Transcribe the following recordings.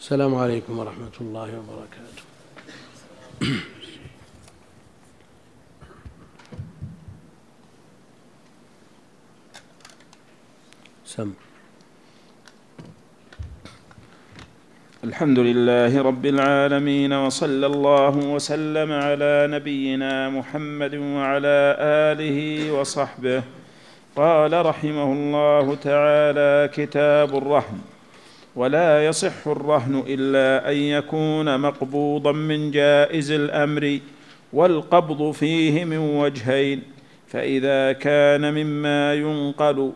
السلام عليكم ورحمة الله وبركاته. سم. الحمد لله رب العالمين وصلى الله وسلم على نبينا محمد وعلى آله وصحبه. قال رحمه الله تعالى كتاب الرهن ولا يصح الرهن إلا أن يكون مقبوضا من جائز الأمر والقبض فيه من وجهين فإذا كان مما ينقل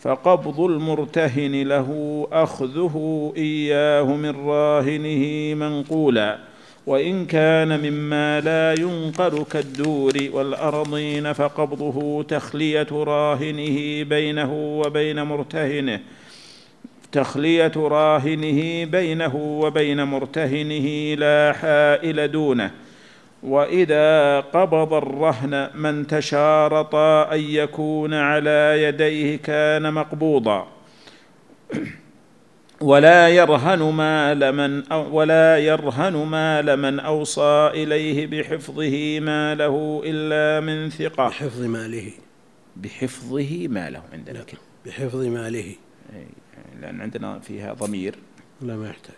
فقبض المرتهن له أخذه إياه من راهنه منقولا وإن كان مما لا ينقل كالدور والارضين فقبضه تخلية راهنه بينه وبين مرتهنه تخلية راهنه بينه وبين مرتهنه لا حائل دونه. وإذا قبض الرهن من تشارط أن يكون على يديه كان مقبوضا. ولا يرهن مال من أو ولا يرهن مال من أوصى إليه بحفظه ماله إلا من ثقة. بحفظ ماله. بحفظه ماله عندنا. بحفظ ماله. أي، لأن عندنا فيها ضمير. لا ما يحتاج.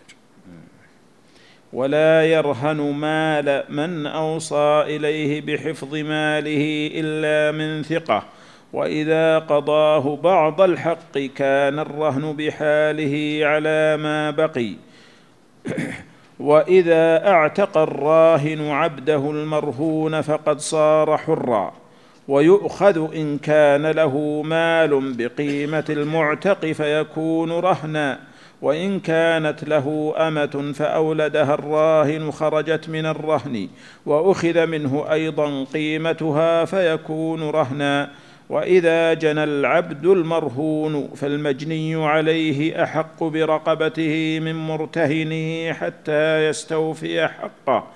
ولا يرهن مال من أوصى إليه بحفظ ماله إلا من ثقة. وإذا قضاه بعض الحق كان الرهن بحاله على ما بقي. وإذا أعتق الراهن عبده المرهون فقد صار حرا. ويؤخذ إن كان له مال بقيمة المعتق فيكون رهنا وإن كانت له أمة فأولدها الراهن خرجت من الرهن وأخذ منه أيضا قيمتها فيكون رهنا. وإذا جنى العبد المرهون فالمجني عليه أحق برقبته من مرتهنه حتى يستوفي حقه.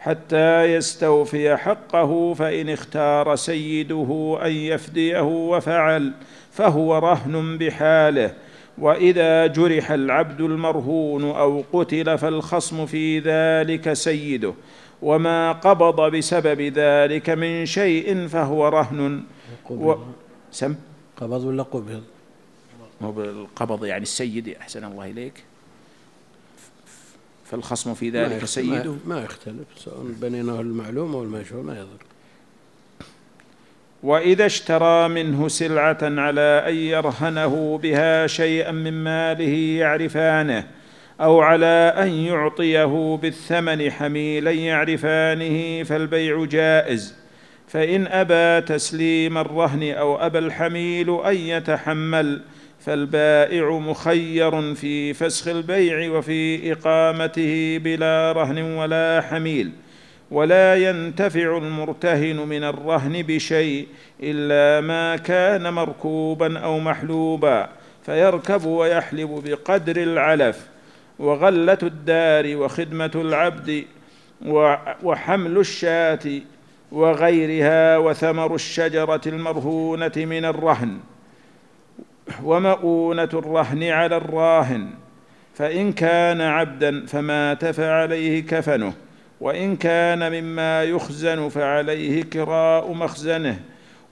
حتى يستوفي حقه فإن اختار سيده أن يفديه وفعل فهو رهن بحاله. وإذا جرح العبد المرهون أو قتل فالخصم في ذلك سيده. وما قبض بسبب ذلك من شيء فهو رهن. و... قبض سم؟ قبض ولا قبض؟ هو بالقبض يعني السيد أحسن الله إليك. فالخصم في ما ذلك يخ- سيده ما, ما يختلف سواء بنيناه المعلوم أو المشهور ما يضر. وإذا اشترى منه سلعة على أن يرهنه بها شيئا من ماله يعرفانه أو على أن يعطيه بالثمن حميلا يعرفانه فالبيع جائز. فإن أبى تسليم الرهن أو أبى الحميل أن يتحمل فالبائع مخير في فسخ البيع وفي إقامته بلا رهن ولا حميل ولا ينتفع المرتهن من الرهن بشيء إلا ما كان مركوبا أو محلوبا فيركب ويحلب بقدر العلف وغلة الدار وخدمة العبد وحمل الشاة وغيرها وثمر الشجرة المرهونة من الرهن. ومؤونة الرهن على الراهن. فإن كان عبدا فمات فعليه كفنه وإن كان مما يخزن فعليه كراء مخزنه.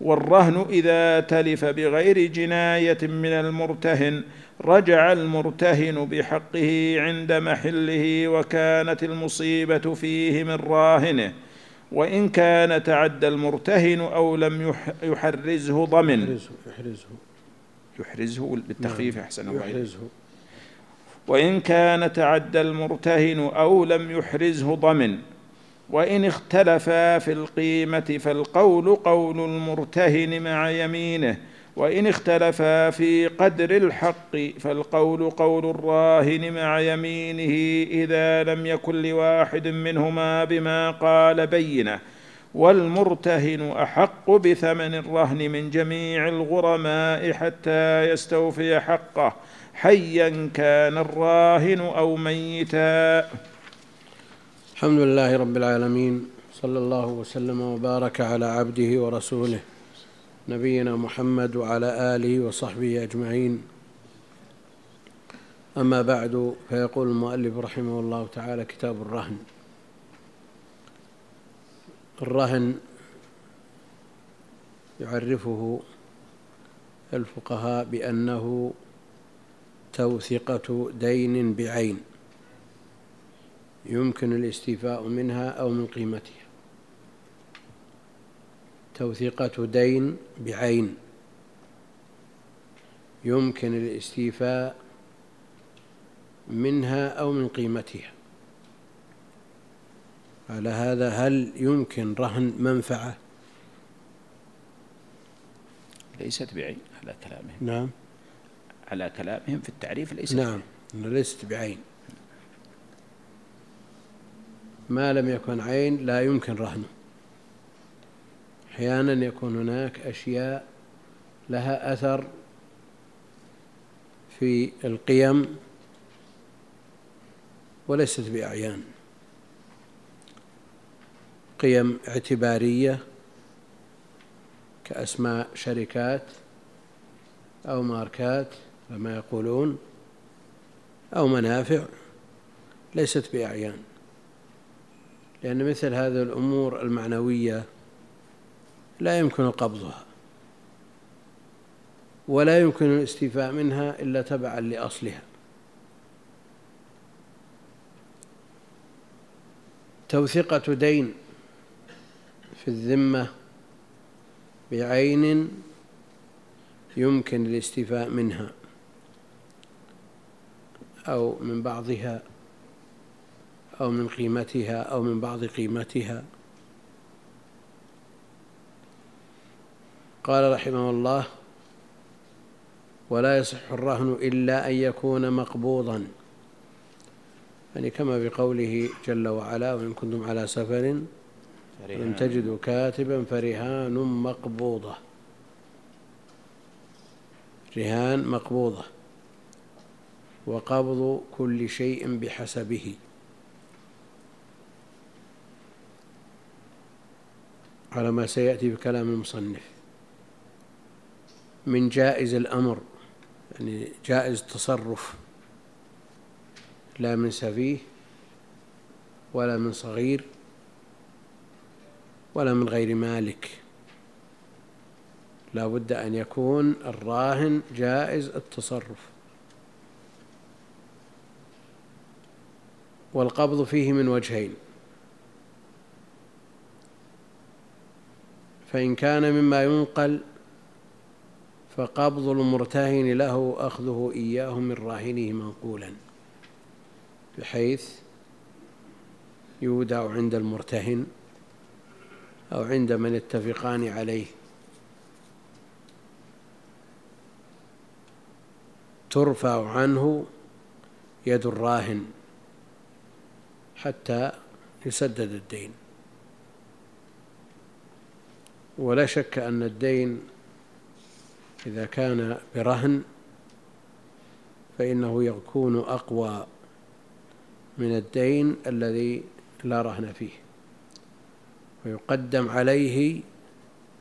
والرهن إذا تلف بغير جناية من المرتهن رجع المرتهن بحقه عند محله وكانت المصيبة فيه من راهنه. وإن كان تعدى المرتهن أو لم يح- يحرزه ضمن. يحرزه يحرزه. يحرزه بالتخفيف أحسن الله. يحرزه. وإن كان تعدى المرتهن أو لم يحرزه ضمن وإن اختلفا في القيمة فالقول قول المرتهن مع يمينه وإن اختلفا في قدر الحق فالقول قول الراهن مع يمينه إذا لم يكن لواحد منهما بما قال بينه. والمرتهن أحق بثمن الرهن من جميع الغرماء حتى يستوفي حقه حيا كان الراهن أو ميتا. الحمد لله رب العالمين صلى الله وسلم وبارك على عبده ورسوله نبينا محمد وعلى آله وصحبه أجمعين. أما بعد فيقول المؤلف رحمه الله تعالى كتاب الرهن. الرهن يعرفه الفقهاء بأنه توثقة دين بعين يمكن الاستيفاء منها أو من قيمتها. توثيقة دين بعين يمكن الاستيفاء منها أو من قيمتها. على هذا هل يمكن رهن منفعة؟ ليست بعين على كلامهم. نعم. على كلامهم في التعريف ليست نعم ليست بعين. ما لم يكن عين لا يمكن رهنه. أحيانا يكون هناك أشياء لها أثر في القيم وليست بأعيان. قيم اعتبارية كأسماء شركات أو ماركات كما يقولون أو منافع ليست بأعيان. لأن مثل هذه الأمور المعنوية لا يمكن قبضها ولا يمكن الاستيفاء منها إلا تبعا لأصلها. توثقة دين في الذمة بعين يمكن الاستيفاء منها أو من بعضها أو من قيمتها أو من بعض قيمتها. قال رحمه الله ولا يصح الرهن إلا أن يكون مقبوضا. يعني كما بقوله جل وعلا وإن كنتم على سفر لم تجدوا كاتبا فرهان مقبوضة. رهان مقبوضة. وقبض كل شيء بحسبه. على ما سيأتي في كلام المصنف. من جائز الأمر يعني جائز تصرف. لا من سفيه ولا من صغير. ولا من غير مالك. لا بد أن يكون الراهن جائز التصرف. والقبض فيه من وجهين. فإن كان مما ينقل فقبض المرتهن له أخذه إياه من راهنه منقولا بحيث يودع عند المرتهن أو عند من يتفقان عليه. ترفع عنه يد الراهن حتى يسدد الدين. ولا شك أن الدين إذا كان برهن فإنه يكون أقوى من الدين الذي لا رهن فيه. ويقدم عليه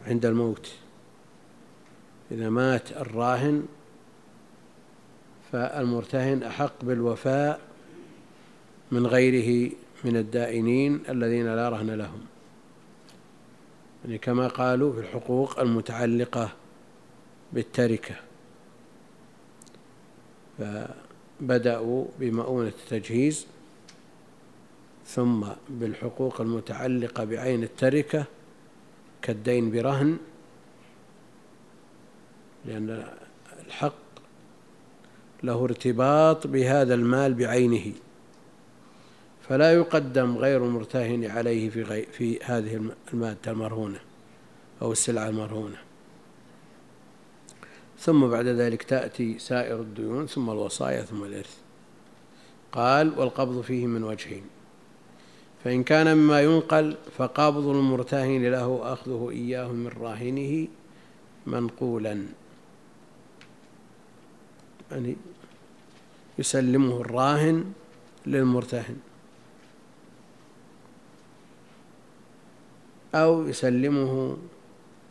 عند الموت. إذا مات الراهن فالمرتهن أحق بالوفاء من غيره من الدائنين الذين لا رهن لهم. يعني كما قالوا في الحقوق المتعلقة بالتركة. فبدأوا بمؤونة التجهيز. ثم بالحقوق المتعلقة بعين التركة كالدين برهن لأن الحق له ارتباط بهذا المال بعينه فلا يقدم غير المرتهن عليه في, غي في هذه المادة المرهونة أو السلعة المرهونة. ثم بعد ذلك تأتي سائر الديون ثم الوصايا ثم الإرث. قال والقبض فيه من وجهين. فإن كان مما ينقل فقبض المرتهن له أخذه إياه من راهنه منقولا. يعني يسلمه الراهن للمرتهن. أو يسلمه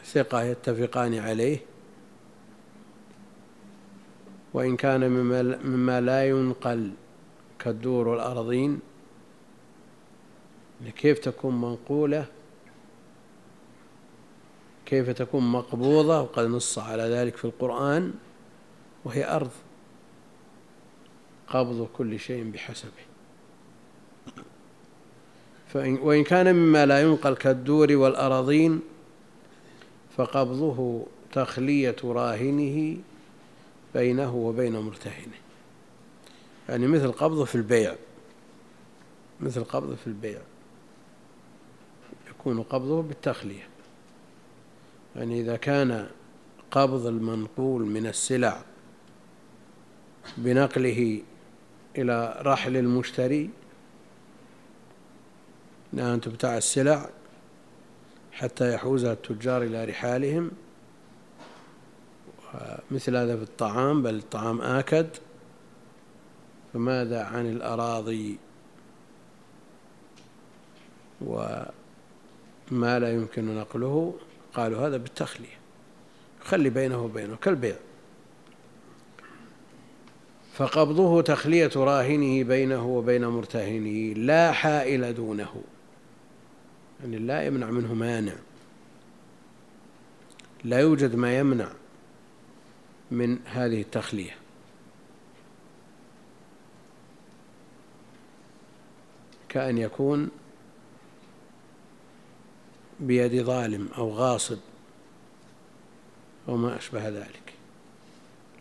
ثقة يتفقان عليه. وإن كان مما لا ينقل كالدور والأرضين كيف تكون منقولة؟ كيف تكون مقبوضة؟ وقد نص على ذلك في القرآن وهي أرض. قبض كل شيء بحسبه. فإن وإن كان مما لا ينقل كالدور والأراضين فقبضه تخلية راهنه بينه وبين مرتهنه. يعني مثل قبضه في البيع. مثل قبضه في البيع. يكون قبضه بالتخلية. يعني إذا كان قبض المنقول من السلع بنقله إلى رحل المشتري أن تبتاع السلع حتى يحوزها التجار إلى رحالهم مثل هذا في الطعام بل الطعام آكد. فماذا عن الأراضي؟ وما لا يمكن نقله قالوا هذا بالتخلية. خلي بينه وبينه كالبيع فقبضه تخلية راهنه بينه وبين مرتهنه لا حائل دونه. يعني لا يمنع منه مانع. لا يوجد ما يمنع من هذه التخلية. كأن يكون بيد ظالم أو غاصب أو ما أشبه ذلك.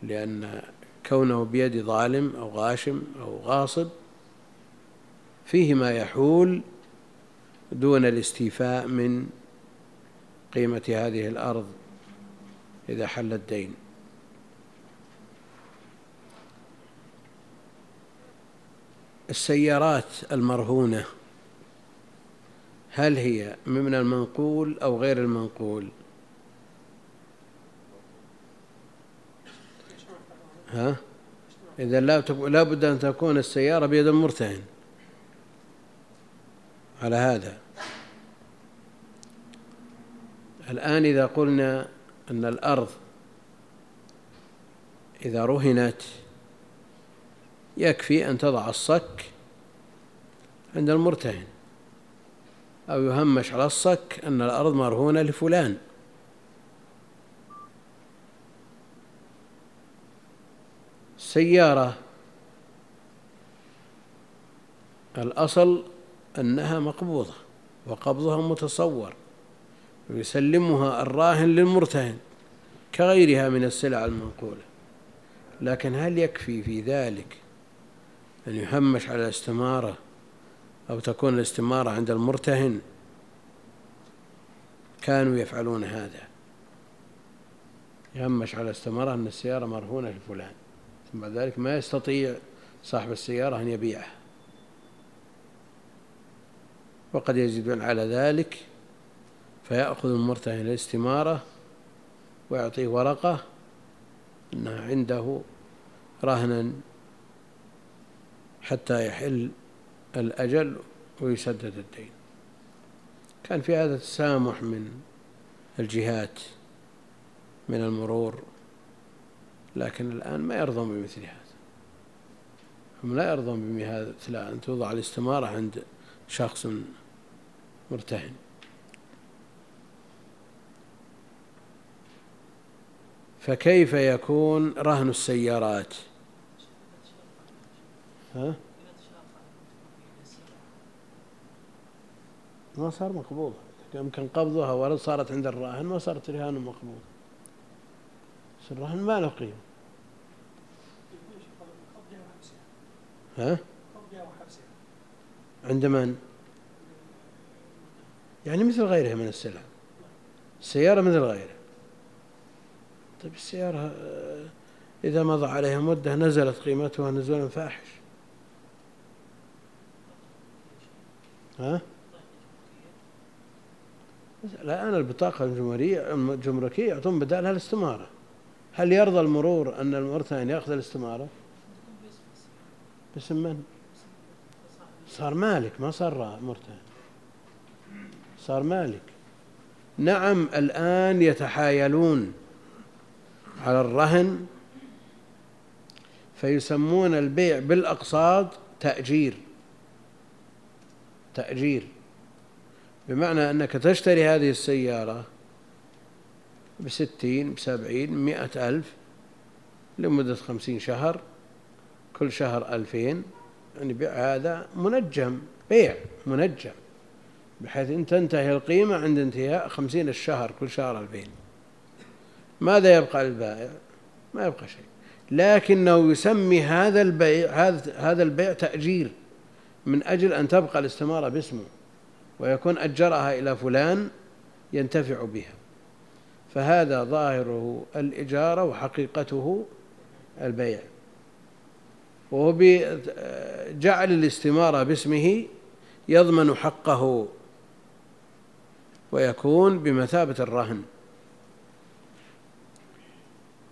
لأن كونه بيد ظالم أو غاشم أو غاصب فيه ما يحول دون الاستيفاء من قيمة هذه الأرض إذا حل الدين. السيارات المرهونة هل هي من المنقول أو غير المنقول؟ ها؟ إذا لا بد أن تكون السيارة بيد المرتهن. على هذا. الآن إذا قلنا أن الأرض إذا رهنت يكفي أن تضع الصك عند المرتهن. أو يهمش على الصك أن الأرض مرهونة لفلان. سيارة. الأصل أنها مقبوضة وقبضها متصور. ويسلمها الراهن للمرتهن كغيرها من السلع المنقولة. لكن هل يكفي في ذلك أن يهمش على الاستمارة أو تكون الاستمارة عند المرتهن. كانوا يفعلون هذا. يهمش على الاستمارة أن السيارة مرهونة لفلان ثم بعد ذلك ما يستطيع صاحب السيارة أن يبيعها. وقد يزيدون على ذلك فيأخذ المرتهن الاستمارة ويعطيه ورقة أنها عنده رهنا حتى يحل الأجل ويسدد الدين. كان في هذا التسامح من الجهات من المرور لكن الآن ما يرضون بمثل هذا. هم لا يرضون بمثل أن توضع الاستمارة عند شخص مرتهن. فكيف يكون رهن السيارات؟ ها؟ ما صار مقبوض يمكن قبضها ولو صارت عند الراهن ما صارت رهان مقبوض الرهن ما له قيمة ها؟ عند من؟ يعني مثل غيرها من السلع السيارة مثل غيرها طيب السيارة آه، إذا مضى عليها مدة نزلت قيمتها نزولا فاحش ها؟ الآن البطاقة الجمهورية الجمركية يعطون بدالها الاستمارة. هل يرضى المرور أن المرتهن يأخذ الاستمارة؟ باسم من؟ صار مالك ما صار مرتهن. صار مالك. نعم الآن يتحايلون على الرهن فيسمون البيع بالأقساط تأجير. تأجير. بمعنى أنك تشتري هذه السيارة بستين بسبعين مئة ألف لمدة خمسين شهر كل شهر ألفين يعني بيع هذا منجم بيع منجم بحيث أن تنتهي القيمة عند انتهاء خمسين الشهر كل شهر ألفين. ماذا يبقى للبائع؟ ما يبقى شيء. لكنه يسمي هذا البيع هذا هذا البيع تأجير من أجل أن تبقى الاستمارة باسمه. ويكون أجرها إلى فلان ينتفع بها. فهذا ظاهره الإجارة وحقيقته البيع. وهو بجعل الاستمارة باسمه يضمن حقه ويكون بمثابة الرهن.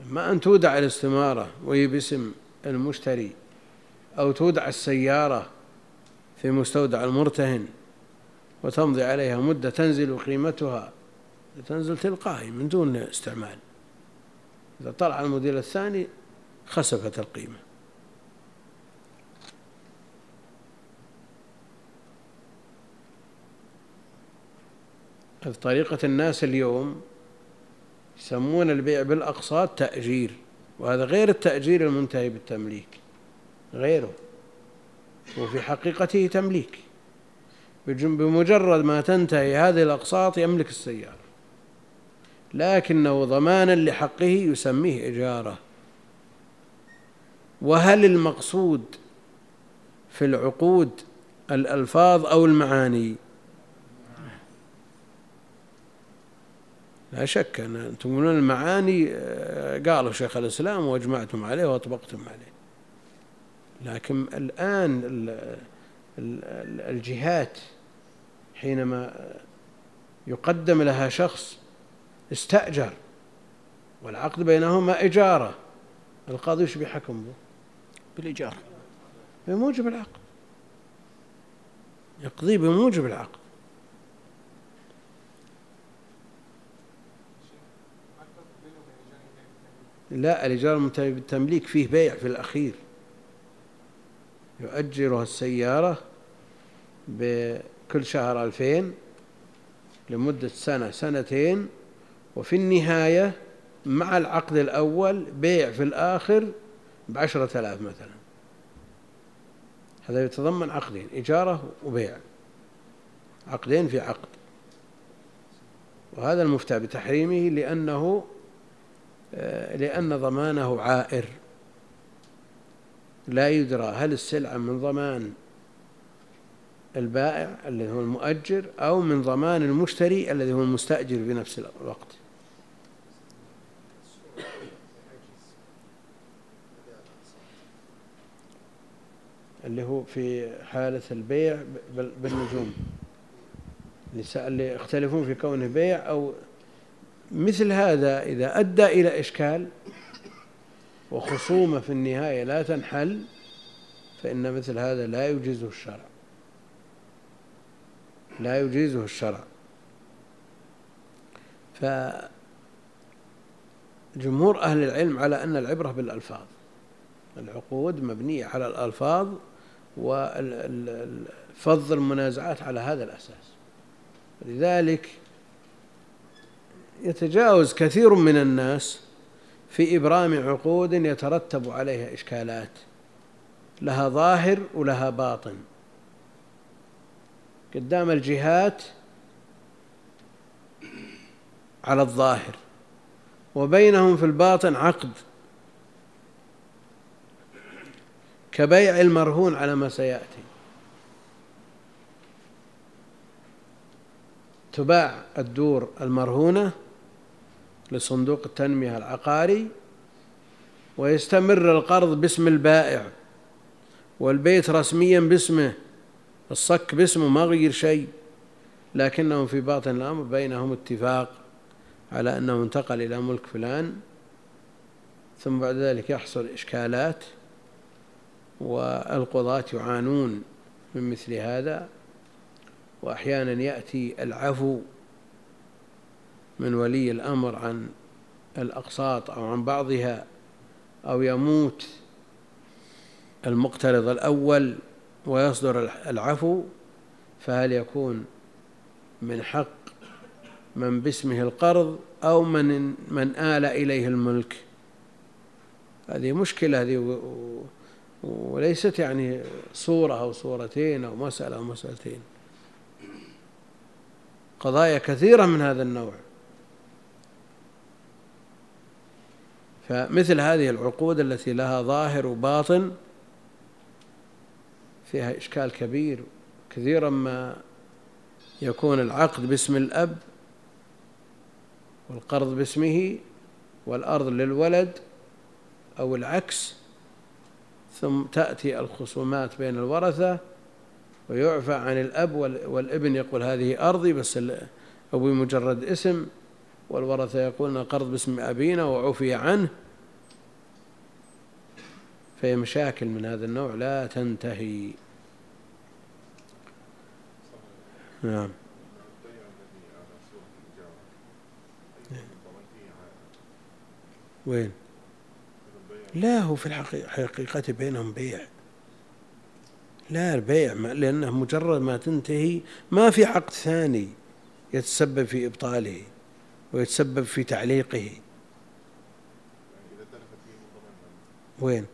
ما أن تودع الاستمارة وهي باسم المشتري أو تودع السيارة في مستودع المرتهن وتمضي عليها مدة تنزل قيمتها تنزل تلقائي من دون استعمال. إذا طلع المدير الثاني خسفت القيمة. طريقة الناس اليوم يسمون البيع بالأقساط تأجير وهذا غير التأجير المنتهي بالتمليك غيره وفي حقيقته تمليك. بمجرد ما تنتهي هذه الأقساط يملك السيارة. لكنه ضمانا لحقه يسميه إجارة. وهل المقصود في العقود الألفاظ أو المعاني؟ لا شك أن أنتم تقولون المعاني آه، قالوا شيخ الإسلام وأجمعتم عليه وأطبقتم عليه. لكن الآن الجهات حينما يقدم لها شخص استأجر والعقد بينهما إجارة القاضي إيش بيحكم به؟ بالإيجار. بموجب العقد. يقضي بموجب العقد. لا الإيجار بالتمليك فيه بيع في الأخير. يؤجرها السيارة بكل شهر ألفين لمدة سنة سنتين وفي النهاية مع العقد الأول بيع في الآخر بعشرة آلاف مثلا. هذا يتضمن عقدين إجارة وبيع. عقدين في عقد. وهذا المفتى بتحريمه لأنه آه، لأن ضمانه عائر. لا يدرى هل السلعة من ضمان البائع الذي هو المؤجر أو من ضمان المشتري الذي هو المستأجر في نفس الوقت. اللي هو في حالة البيع بالنجوم. اللي يختلفون في كونه بيع أو مثل هذا إذا أدى إلى إشكال وخصومة في النهاية لا تنحل فإن مثل هذا لا يجيزه الشرع. لا يجيزه الشرع. فجمهور أهل العلم على أن العبرة بالألفاظ العقود مبنية على الألفاظ وفض المنازعات على هذا الأساس. لذلك يتجاوز كثير من الناس في إبرام عقود يترتب عليها إشكالات لها ظاهر ولها باطن. قدام الجهات على الظاهر وبينهم في الباطن عقد. كبيع المرهون على ما سيأتي. تباع الدور المرهونة لصندوق التنمية العقاري ويستمر القرض باسم البائع والبيت رسميا باسمه الصك باسمه ما غير شيء لكنهم في باطن الأمر بينهم اتفاق على أنه انتقل إلى ملك فلان ثم بعد ذلك يحصل إشكالات والقضاة يعانون من مثل هذا وأحيانا يأتي العفو من ولي الأمر عن الأقساط أو عن بعضها أو يموت المقترض الأول ويصدر العفو فهل يكون من حق من باسمه القرض أو من من آل إليه الملك؟ هذه مشكلة هذه وليست يعني صورة أو صورتين أو مسألة أو مسألتين. قضايا كثيرة من هذا النوع. فمثل هذه العقود التي لها ظاهر وباطن فيها إشكال كبير. كثيرا ما يكون العقد باسم الأب والقرض باسمه والأرض للولد أو العكس ثم تأتي الخصومات بين الورثة ويعفى عن الأب والابن يقول هذه أرضي بس أبوي مجرد اسم والورثة يقولون قرض باسم أبينا وعفي عنه. فهي مشاكل من هذا النوع لا تنتهي. نعم. وين؟ لا هو في الحقيقة بينهم بيع. لا البيع لأنه مجرد ما تنتهي ما في عقد ثاني يتسبب في إبطاله ويتسبب في تعليقه. وين؟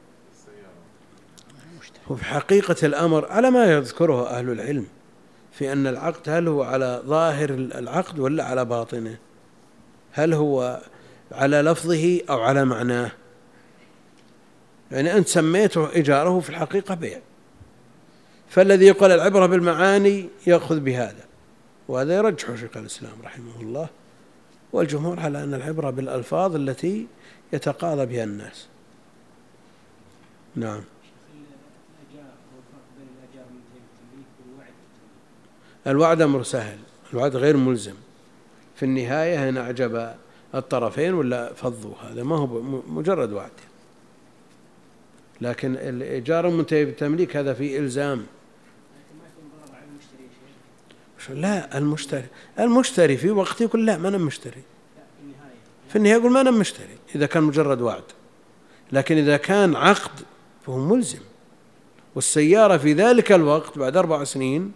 وفي حقيقة الأمر على ما يذكره أهل العلم في أن العقد هل هو على ظاهر العقد ولا على باطنه؟ هل هو على لفظه أو على معناه؟ يعني أنت سميته إيجاره في الحقيقة بيع. فالذي يقول العبرة بالمعاني يأخذ بهذا وهذا يرجح شيخ الإسلام رحمه الله والجمهور على أن العبرة بالألفاظ التي يتقاضى بها الناس. نعم. الوعد أمر سهل الوعد غير ملزم. في النهاية إن أعجب الطرفين ولا فضوا؟ هذا ما هو مجرد وعد. لكن الإيجار المنتهي بالتمليك هذا فيه إلزام. لا المشتري المشتري في وقت يقول لا ما أنا مشتري. في النهاية يقول ما أنا مشتري إذا كان مجرد وعد. لكن إذا كان عقد فهو ملزم. والسيارة في ذلك الوقت بعد أربع سنين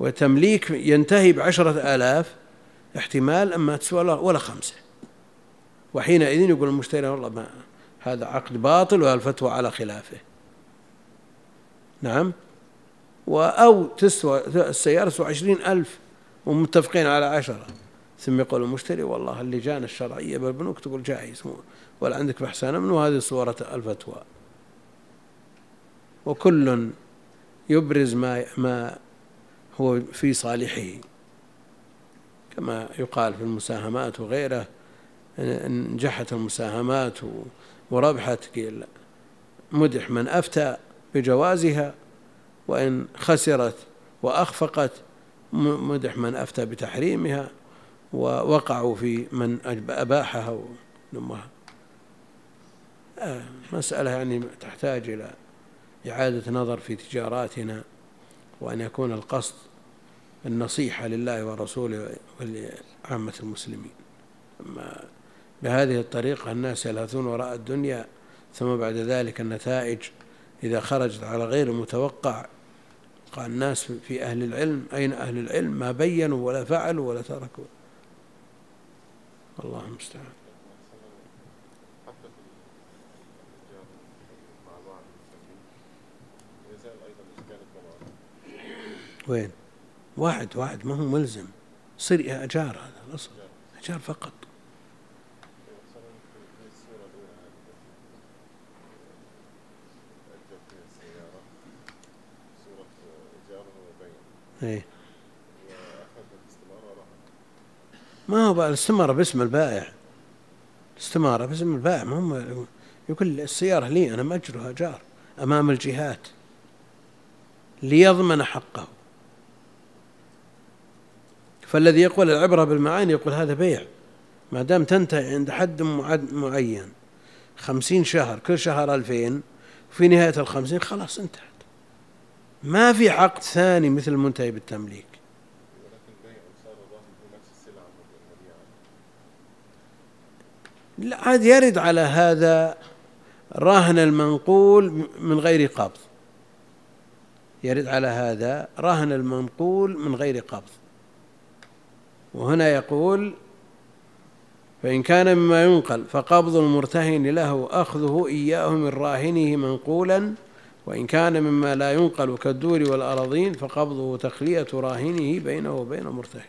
وتمليك ينتهي بعشرة آلاف احتمال أما تسوى ولا خمسة. وحينئذ يقول المشتري والله ما هذا عقد باطل والفتوى على خلافه. نعم؟ أو تسوى السيارة تسوى عشرين ألف ومتفقين على عشرة. ثم يقول المشتري والله اللجان الشرعية بالبنوك تقول جائز ولا عندك بحث من وهذه صورة الفتوى. وكل يبرز ما ما هو في صالحه. كما يقال في المساهمات وغيره نجحت المساهمات وربحت قيل مدح من أفتى بجوازها وإن خسرت وأخفقت مدح من أفتى بتحريمها ووقعوا في من أباحها ونمها آه، مسألة يعني تحتاج إلى إعادة نظر في تجاراتنا. وأن يكون القصد النصيحة لله ورسوله ولعامة المسلمين. أما بهذه الطريقة الناس يلهثون وراء الدنيا ثم بعد ذلك النتائج إذا خرجت على غير المتوقع قال الناس في أهل العلم أين أهل العلم؟ ما بينوا ولا فعلوا ولا تركوا. الله المستعان. وين؟ واحد واحد ما هو ملزم. يصير أجار هذا الأصل أجار فقط. إيه. ما هو الاستمارة باسم البائع. الاستمارة باسم البائع ما هم يقول السيارة لي أنا مأجرها جار أمام الجهات ليضمن حقه. فالذي يقول العبرة بالمعاني يقول هذا بيع. ما دام تنتهي عند حد معين خمسين شهر كل شهر ألفين في نهاية الخمسين خلاص انتهت. ما في عقد ثاني مثل المنتهي بالتمليك. لا عاد يرد على هذا رهن المنقول من غير قبض. يرد على هذا رهن المنقول من غير قبض. وهنا يقول فإن كان مما ينقل فقبض المرتهن له أخذه إياه من راهنه منقولا وإن كان مما لا ينقل كالدور والأراضين فقبضه تخلية راهنه بينه وبين المرتهن.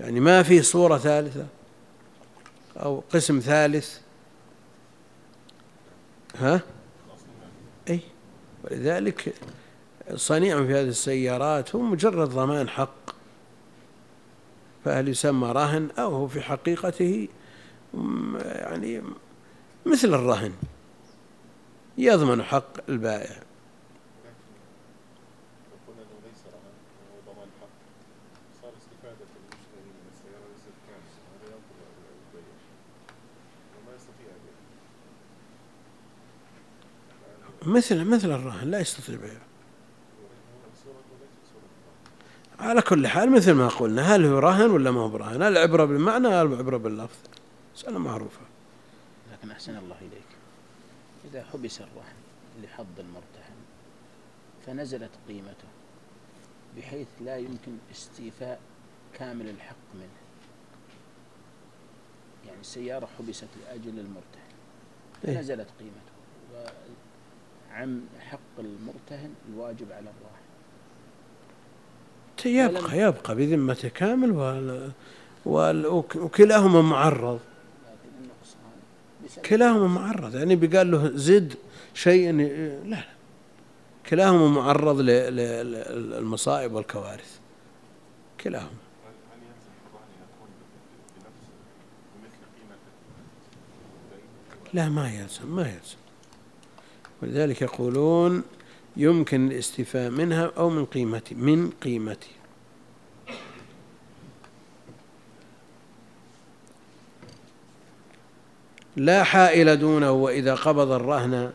يعني ما في صورة ثالثة أو قسم ثالث. ها؟ أي. ولذلك صنيع في هذه السيارات هو مجرد ضمان حق. فهل يسمى رهن أو هو في حقيقته يعني مثل الرهن يضمن حق البائع. مثل مثل الرهن لا يستطيع بيعه على كل حال مثل ما قلنا هل هو رهن ولا ما هو برهن؟ هل العبرة بالمعنى هل العبرة باللفظ. مسألة معروفة. لكن أحسن الله إليك. إذا حبس الرهن لحظ المرتهن فنزلت قيمته بحيث لا يمكن استيفاء كامل الحق منه. يعني السيارة حبست لأجل المرتهن إيه. فنزلت قيمته. وعم حق المرتهن الواجب على الراهن يبقى يبقى بذمته كامل وكلاهما معرض. كلاهما معرض. يعني بقال له زد شيء لا لا. كلاهما معرض للمصائب والكوارث. كلاهما. لا ما يلزم ما يلزم. ولذلك يقولون يمكن الاستيفاء منها أو من قيمته من قيمته لا حائل دونه وإذا قبض الرهن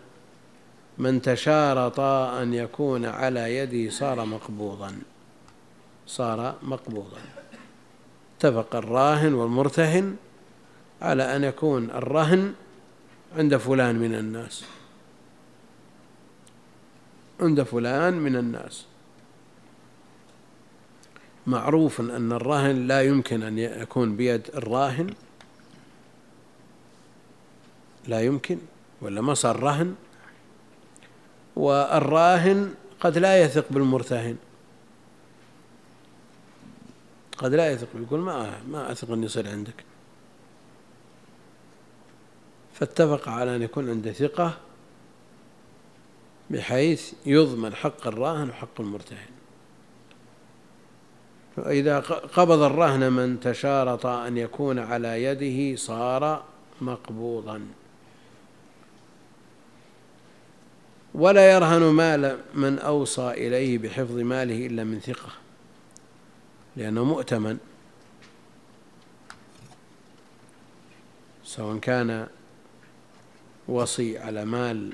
من تشارط أن يكون على يده صار مقبوضا. صار مقبوضا. اتفق الراهن والمرتهن على أن يكون الرهن عند فلان من الناس. عند فلان من الناس. معروف أن الرهن لا يمكن أن يكون بيد الراهن. لا يمكن ولا ما صار رهن والراهن قد لا يثق بالمرتهن. قد لا يثق يقول ما ما أثق أن يصير عندك. فاتفق على أن يكون عنده ثقة. بحيث يضمن حق الراهن وحق المرتهن. فإذا قبض الرهن من تشارط أن يكون على يده صار مقبوضا. ولا يرهن مال من أوصى إليه بحفظ ماله إلا من ثقة لأنه مؤتمن. سواء كان وصي على مال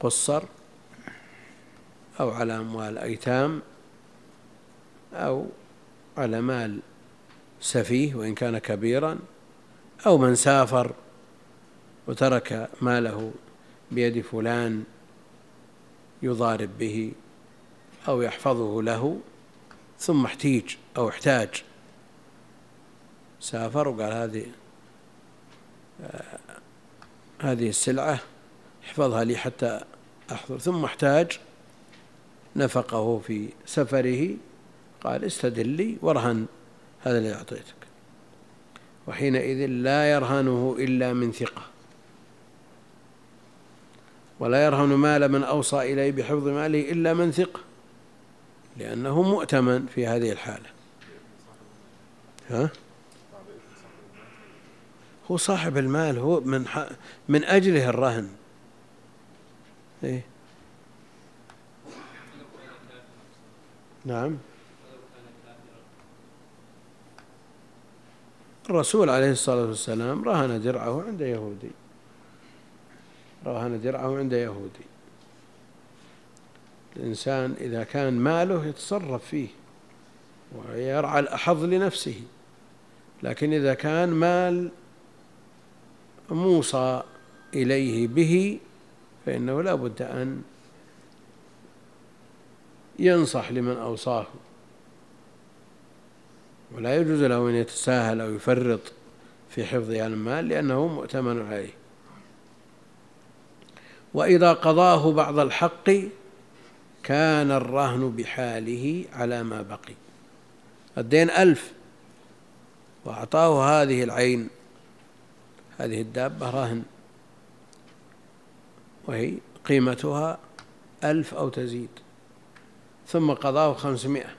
قصر أو على أموال أيتام أو على مال سفيه وإن كان كبيرا أو من سافر وترك ماله بيد فلان يضارب به أو يحفظه له ثم احتيج أو احتاج. سافر وقال هذه آه هذه السلعة احفظها لي حتى أحضر. ثم احتاج نفقه في سفره قال استدل لي وارهن هذا الذي أعطيتك وحينئذ لا يرهنه إلا من ثقة ولا يرهن مال من أوصى إليه بحفظ ماله إلا من ثقة لأنه مؤتمن في هذه الحالة ها؟ هو صاحب المال هو من من أجله الرهن إيه؟ نعم. الرسول عليه الصلاة والسلام رهن درعه عند يهودي. رهن درعه عند يهودي. الإنسان إذا كان ماله يتصرف فيه ويرعى الأحظ لنفسه. لكن إذا كان مال موصى إليه به فإنه لا بد أن ينصح لمن أوصاه. ولا يجوز له أن يتساهل أو يفرط في حفظ المال لأنه مؤتمن عليه. وإذا قضاه بعض الحق كان الرهن بحاله على ما بقي. الدين ألف. وأعطاه هذه العين هذه الدابة رهن. وهي قيمتها ألف أو تزيد. ثم قضاه خمسمائة.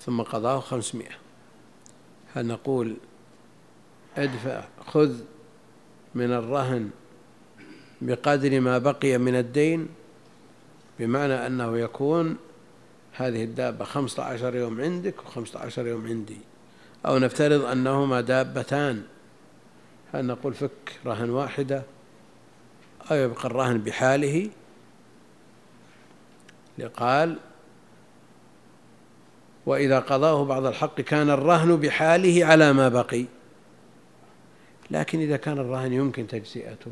ثم قضاه خمسمائة. هل نقول ادفع خذ من الرهن بقدر ما بقي من الدين بمعنى أنه يكون هذه الدابة خمسة عشر يوم عندك وخمسة عشر يوم عندي. أو نفترض أنهما دابتان. هل نقول فك رهن واحدة أو يبقى الرهن بحاله لقال وإذا قضاه بعض الحق كان الرهن بحاله على ما بقي. لكن إذا كان الرهن يمكن تجزئته.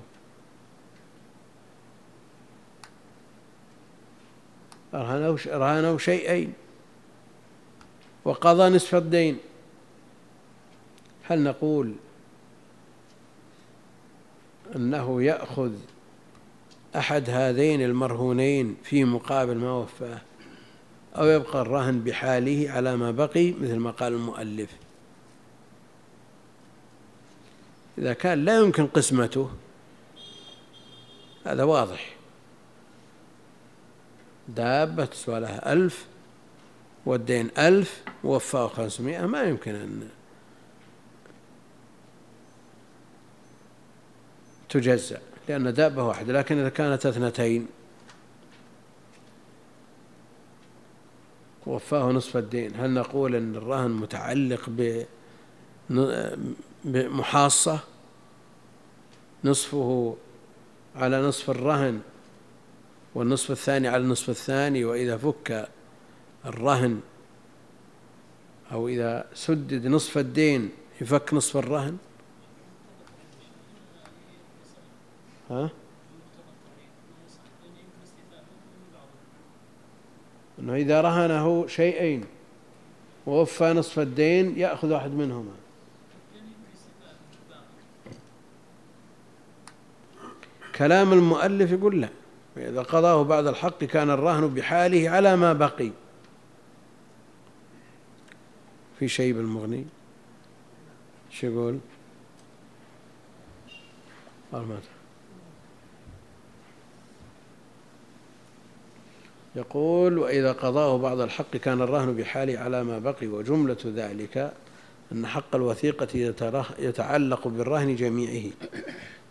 رهنوا شيئين. وقضى نصف الدين. هل نقول أنه يأخذ أحد هذين المرهونين في مقابل ما وفاه أو يبقى الرهن بحاله على ما بقي مثل ما قال المؤلف. إذا كان لا يمكن قسمته هذا واضح. دابة تسوى لها ألف والدين ألف ووفاه خمسمائة ما يمكن أن تجزأ. لأن دابة واحدة لكن إذا كانت اثنتين وفاه نصف الدين هل نقول أن الرهن متعلق بمحاصة؟ نصفه على نصف الرهن والنصف الثاني على النصف الثاني وإذا فك الرهن أو إذا سدد نصف الدين يفك نصف الرهن؟ ها؟ أنه إذا رهنه شيئين ووفى نصف الدين يأخذ واحد منهما. كلام المؤلف يقول لا. فإذا قضاه بعد الحق كان الرهن بحاله على ما بقي. في شيء بالمغني؟ شو يقول؟ قال ما يقول وإذا قضاه بعض الحق كان الرهن بحاله على ما بقي وجملة ذلك أن حق الوثيقة يتعلق بالرهن جميعه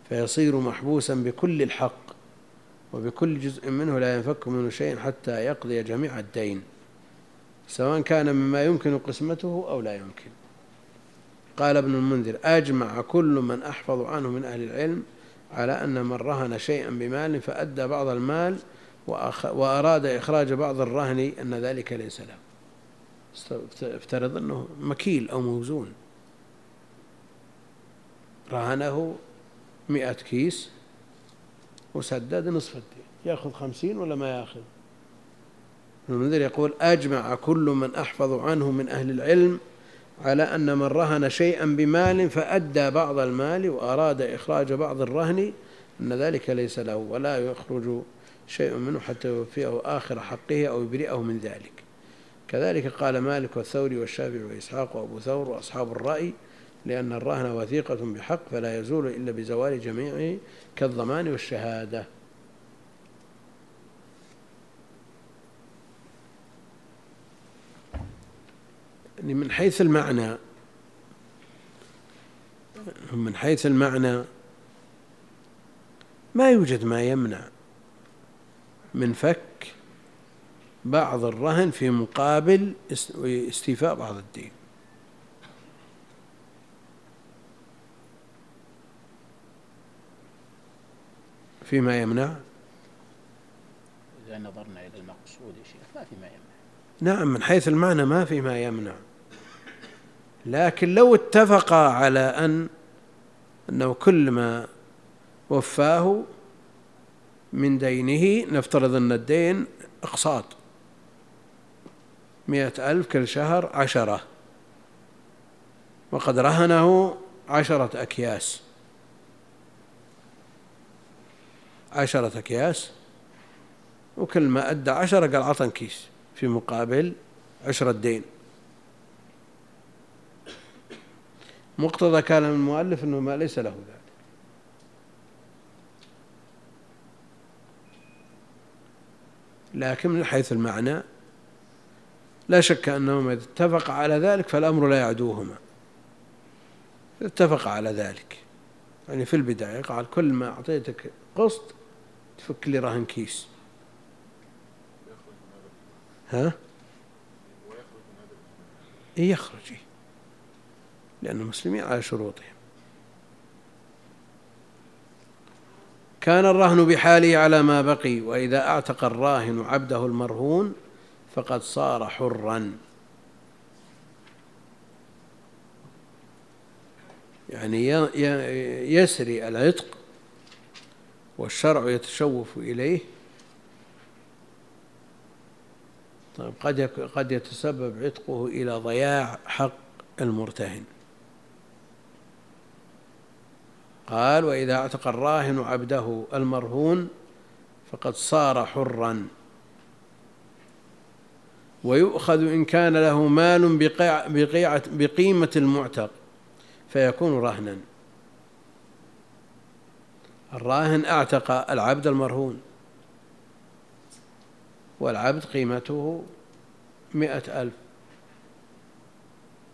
فيصير محبوسا بكل الحق وبكل جزء منه لا ينفك منه شيء حتى يقضي جميع الدين سواء كان مما يمكن قسمته أو لا يمكن. قال ابن المنذر أجمع كل من أحفظ عنه من أهل العلم على أن من رهن شيئا بمال فأدى بعض المال وأراد إخراج بعض الرهن أن ذلك ليس له. افترض أنه مكيل أو موزون. رهنه مئة كيس وسدد نصف الدين. يأخذ خمسين ولا ما يأخذ؟ المنذر يقول أجمع كل من أحفظ عنه من أهل العلم على أن من رهن شيئا بمال فأدى بعض المال وأراد إخراج بعض الرهن أن ذلك ليس له ولا يخرج شيء منه حتى يوفيه آخر حقه أو يبرئه من ذلك. كذلك قال مالك والثوري والشافعي وإسحاق وأبو ثور وأصحاب الرأي لأن الرهن وثيقة بحق فلا يزول إلا بزوال جميعه كالضمان والشهادة. يعني من حيث المعنى من حيث المعنى ما يوجد ما يمنع. من فك بعض الرهن في مقابل استيفاء بعض الدين. فيما يمنع؟ إذا نظرنا إلى المقصود يا شيخ ما فيما يمنع. نعم من حيث المعنى ما فيما يمنع. لكن لو اتفقا على أن أنه كل ما وفاه من دينه نفترض أن الدين أقساط. مئة ألف كل شهر عشرة. وقد رهنه عشرة أكياس. عشرة أكياس. وكل ما أدى عشرة قال عطن كيس. في مقابل عشرة دين. مقتضى كلام المؤلف أنه ما ليس له ذلك. لكن من حيث المعنى لا شك أنهما إذا اتفق على ذلك فالأمر لا يعدوهما. اتفق على ذلك. يعني في البداية قال كل ما أعطيتك قسط تفك لي رهن كيس. ها؟ إيه يخرج. لأن المسلمين على شروطهم. كان الرهن بحاله على ما بقي وإذا أعتق الراهن عبده المرهون فقد صار حرا. يعني يسري العتق والشرع يتشوف إليه. طيب قد قد يتسبب عتقه إلى ضياع حق المرتهن. قال وإذا اعتق الراهن عبده المرهون فقد صار حرا. ويؤخذ إن كان له مال بقيمة المعتق فيكون رهنا. الراهن أعتق العبد المرهون والعبد قيمته مئة ألف.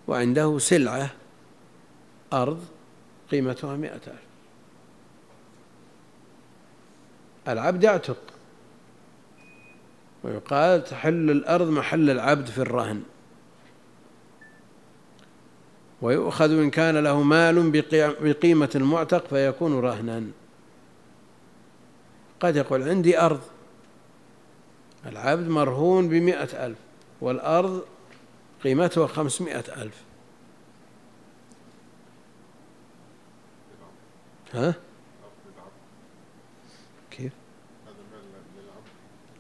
وعنده سلعة أرض قيمتها مئة ألف. العبد يعتق. ويقال تحل الأرض محل العبد في الرهن. ويؤخذ إن كان له مال بقيمة المعتق فيكون رهنا. قد يقول عندي أرض. العبد مرهون بمئة ألف والأرض قيمتها خمسمائة ألف. ها كيف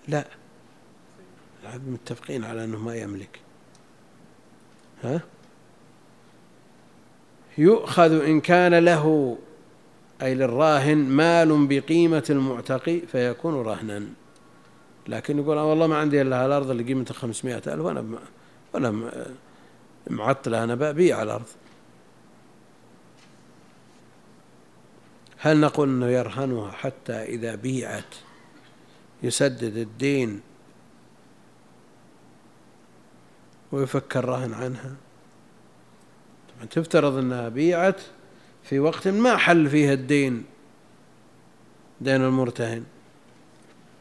لا. العبد متفقين على أنه ما يملك. ها؟ يؤخذ إن كان له أي للراهن مال بقيمة المعتق فيكون رهنا. لكن يقول والله ما عندي إلا الأرض اللي قيمتها خمسمائة ألف وأنا وأنا معطلة أنا ببيع الأرض. هل نقول أنه يرهنها حتى إذا بيعت؟ يسدد الدين ويفك الرهن عنها. طبعا تفترض أنها بيعت في وقت ما حل فيها الدين دين المرتهن.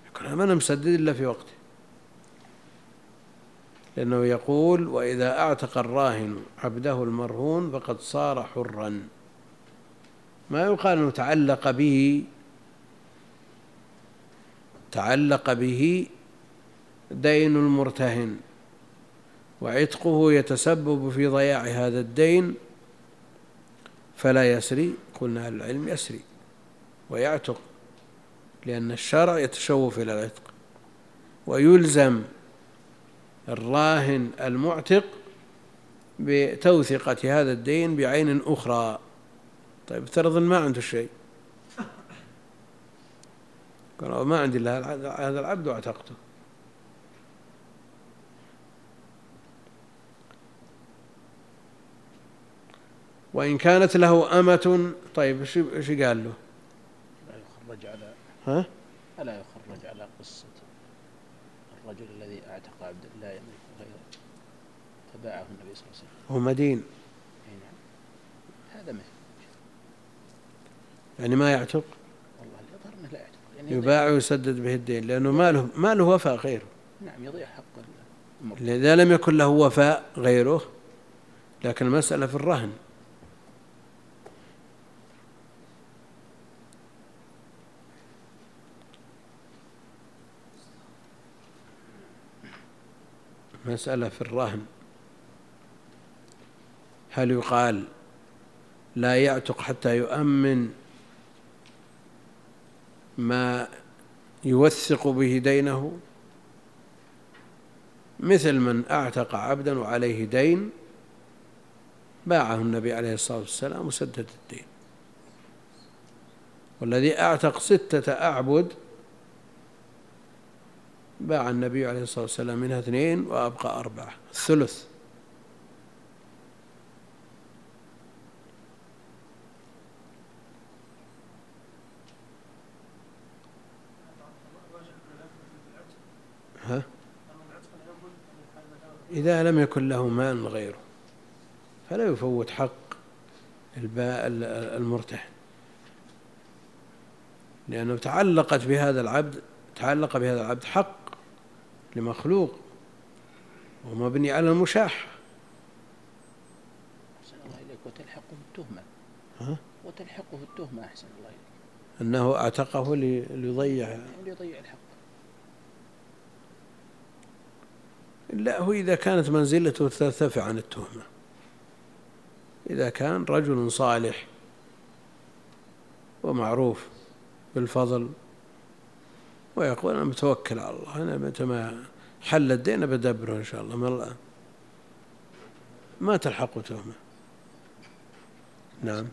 يقول ما أنا مسدد إلا في وقته لأنه يقول وإذا أعتق الراهن عبده المرهون فقد صار حرا. ما يقال أنه تعلق به تعلق به دين المرتهن وعتقه يتسبب في ضياع هذا الدين فلا يسري. قلنا العلم يسري ويعتق لأن الشرع يتشوف إلى العتق ويلزم الراهن المعتق بتوثقة هذا الدين بعين أخرى. طيب افترض ما عنده شيء. قال ما عندي إلا هذا العبد واعتقته. وإن كانت له أمة طيب إيش قال له؟ لا يخرج على ها؟ ألا يخرج على قصة الرجل الذي أعتق عبدا لا يملك غيره فباعه النبي صلى الله عليه وسلم. هو مدين. أي نعم. هذا مثل يعني ما يعتق؟ والله اليظهر أنه لا يعتق. يباع ويسدد به الدين لأنه ما له ما له وفاء غيره. نعم يضيع حق إذا لم يكن له وفاء غيره لكن المسألة في الرهن. مسألة في الرهن. هل يقال لا يعتق حتى يؤمن ما يوثق به دينه مثل من أعتق عبدا وعليه دين باعه النبي عليه الصلاة والسلام وسدد الدين. والذي أعتق ستة أعبد باع النبي عليه الصلاة والسلام منها اثنين وأبقى أربعة. الثلث ها؟ إذا لم يكن له مال غيره فلا يفوت حق المرتهن. لأنه تعلقت بهذا العبد تعلق بهذا العبد حق لمخلوق ومبني على المشاحة أحسن الله إليك وتلحقه التهمة. ها؟ وتلحقه التهمة أحسن الله إليك. أنه أعتقه ليضيع. ليضيع الحق. لا هو إذا كانت منزلته ترتفع عن التهمة. إذا كان رجل صالح ومعروف بالفضل ويقول أنا متوكل على الله أنا متى ما حل الدين بدبره إن شاء الله. ما الله ما تلحقه تهمة. نعم.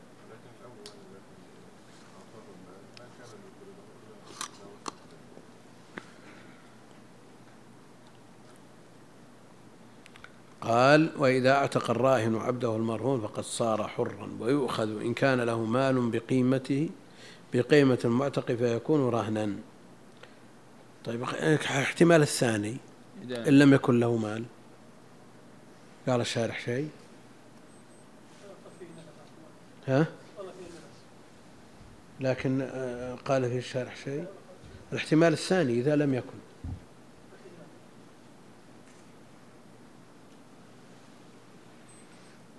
قال وإذا أعتق الراهن عبده المرهون فقد صار حرا ويؤخذ إن كان له مال بقيمته بقيمة المعتق فيكون رهنا. طيب احتمال الثاني إن لم يكن له مال. قال الشارح شيء؟ ها؟ لكن آه، قال في الشارح شيء؟ الاحتمال الثاني إذا لم يكن.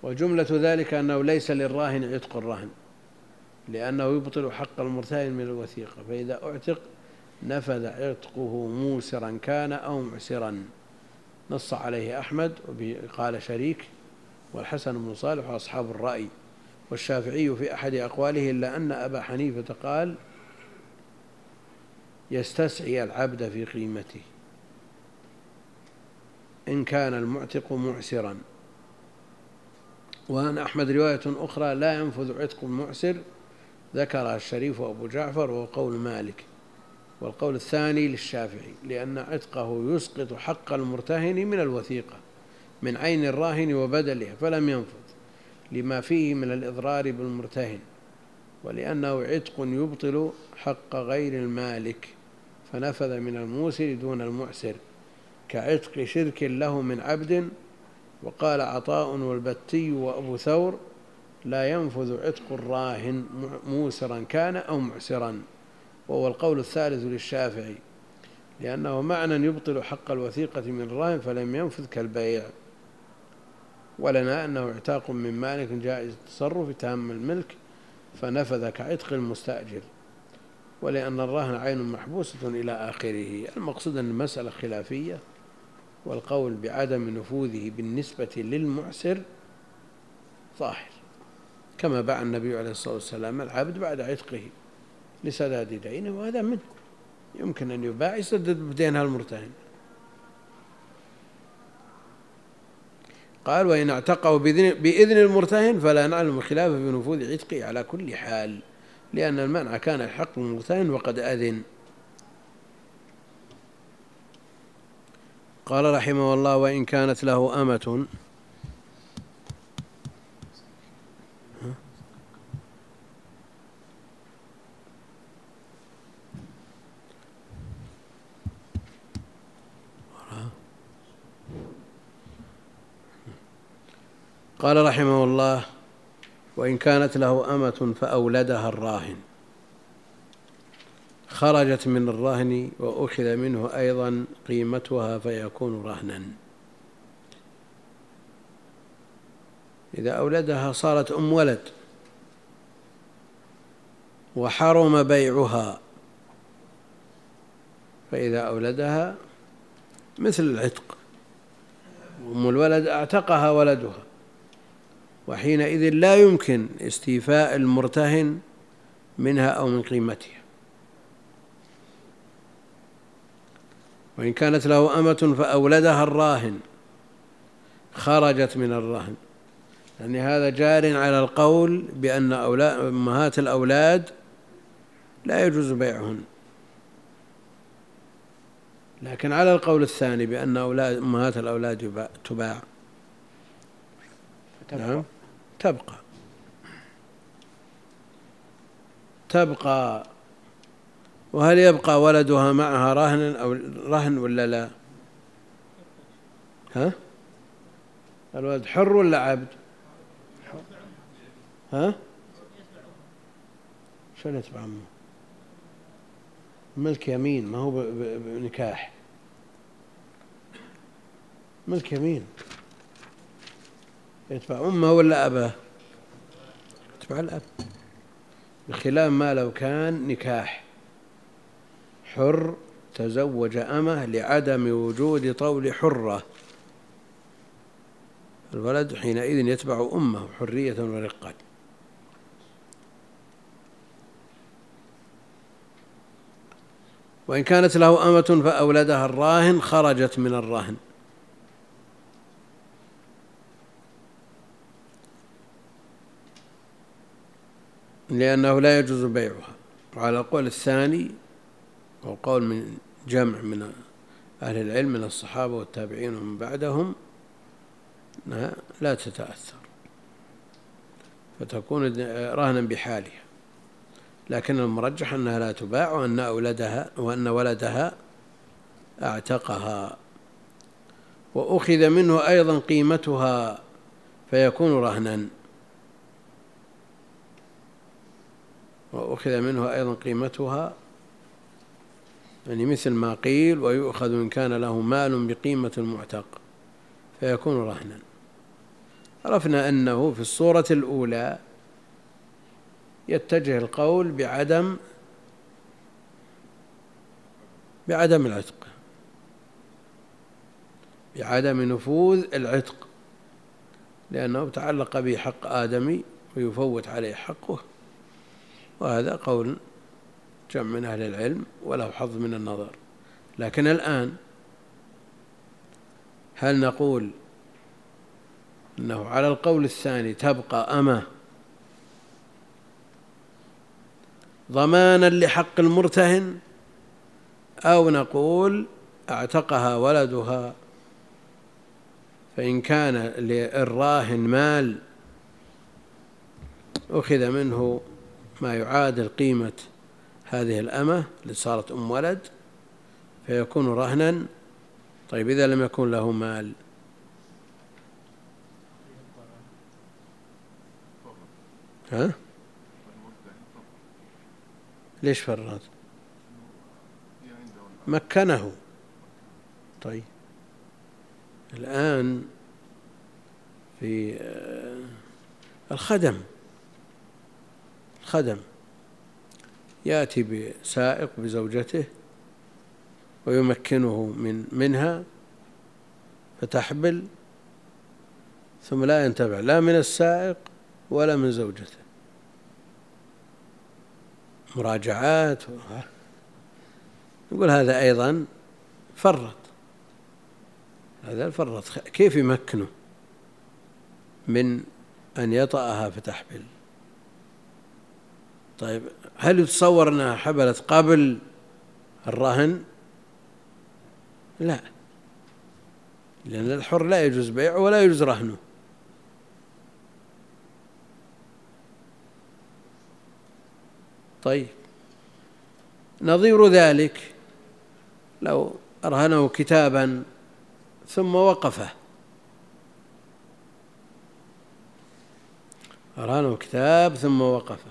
وجملة ذلك أنه ليس للراهن عتق الرهن لأنه يبطل حق المرتهن من الوثيقة فإذا أعتق نفذ عتقه موسرا كان أو معسرا. نص عليه أحمد قال شريك والحسن بن صالح وأصحاب الرأي والشافعي في أحد أقواله إلا أن أبا حنيفة قال يستسعي العبد في قيمته إن كان المعتق معسرا. وعن أحمد رواية أخرى لا ينفذ عتق المعسر ذكرها الشريف وأبو جعفر وهو قول مالك والقول الثاني للشافعي لأن عتقه يسقط حق المرتهن من الوثيقة من عين الراهن وبدلها فلم ينفذ لما فيه من الإضرار بالمرتهن ولأنه عتق يبطل حق غير المالك فنفذ من الموسر دون المعسر كعتق شرك له من عبد وقال عطاء والبتي وأبو ثور لا ينفذ عتق الراهن موسرا كان أو معسرا. وهو القول الثالث للشافعي. لأنه معنى يبطل حق الوثيقة من الراهن فلم ينفذ كالبيع. ولنا أنه اعتاق من مالك جائز التصرف تام الملك فنفذ كعتق المستأجر. ولأن الراهن عين محبوسة إلى آخره. المقصود أن المسألة خلافية. والقول بعدم نفوذه بالنسبة للمعسر ظاهر. كما باع النبي عليه الصلاة والسلام العبد بعد عتقه لسداد دينه وهذا منه يمكن أن يباع يسدد بدينها المرتهن. قال وإن اعتقه بإذن المرتهن فلا نعلم خلافه بنفوذ عتقه على كل حال لأن المنع كان الحق المرتهن وقد أذن. قال رحمه الله وإن كانت له أمة. قال رحمه الله وإن كانت له أمة فأولدها الراهن. خرجت من الرهن وأخذ منه أيضا قيمتها فيكون رهنا. إذا أولدها صارت أم ولد وحرم بيعها فإذا أولدها مثل العتق. أم الولد أعتقها ولدها وحينئذ لا يمكن استيفاء المرتهن منها أو من قيمتها. وإن كانت له أمة فأولدها الراهن خرجت من الرهن يعني هذا جار على القول بأن أولاد أمهات الأولاد لا يجوز بيعهن. لكن على القول الثاني بأن أولاد أمهات الأولاد تباع. نعم؟ تبقى. تبقى. وهل يبقى ولدها معها رهن أو رهن ولا لا؟ ها؟ الولد حر ولا عبد؟ ها؟ شلون يتبع عمه ملك يمين ما هو بنكاح. ملك يمين. يتبع أمه ولا أباه؟ يتبع الأب. بخلاف ما لو كان نكاح. حر تزوج أمه لعدم وجود طول حرة. الولد حينئذ يتبع أمه حرية ورقة. وإن كانت له أمة فأولدها الراهن خرجت من الرهن لأنه لا يجوز بيعها. وعلى القول الثاني وهو قول من جمع من أهل العلم من الصحابة والتابعين ومن بعدهم لا تتأثر. فتكون رهنا بحالها. لكن المرجح أنها لا تباع وأن أولدها وأن ولدها أعتقها. وأخذ منه أيضا قيمتها فيكون رهنا. وأخذ منه أيضا قيمتها يعني مثل ما قيل ويؤخذ إن كان له مال بقيمة المعتق فيكون رهنا. عرفنا أنه في الصورة الأولى يتجه القول بعدم بعدم العتق بعدم نفوذ العتق لأنه تعلق به حق آدمي ويفوت عليه حقه. وهذا قول جمع من أهل العلم وله حظ من النظر. لكن الآن هل نقول أنه على القول الثاني تبقى أمه ضمانا لحق المرتهن؟ أو نقول اعتقها ولدها؟ فإن كان للراهن مال أخذ منه ما يعادل قيمة هذه الأمة اللي صارت أم ولد فيكون رهنا. طيب إذا لم يكن له مال. ها؟ ليش فرط؟ مكنه. طيب. الآن في آه، الخدم. الخدم. يأتي بسائق بزوجته ويمكنه من منها فتحبل ثم لا ينتفع لا من السائق ولا من زوجته. مراجعات يقول هذا أيضا فرط. هذا فرط كيف يمكنه من أن يطأها فتحبل؟ طيب هل يتصور أنها حبلت قبل الرهن؟ لا لأن الحر لا يجوز بيعه ولا يجوز رهنه. طيب نظير ذلك لو أرهنه كتابا ثم وقفه. أرهنه كتاب ثم وقفه.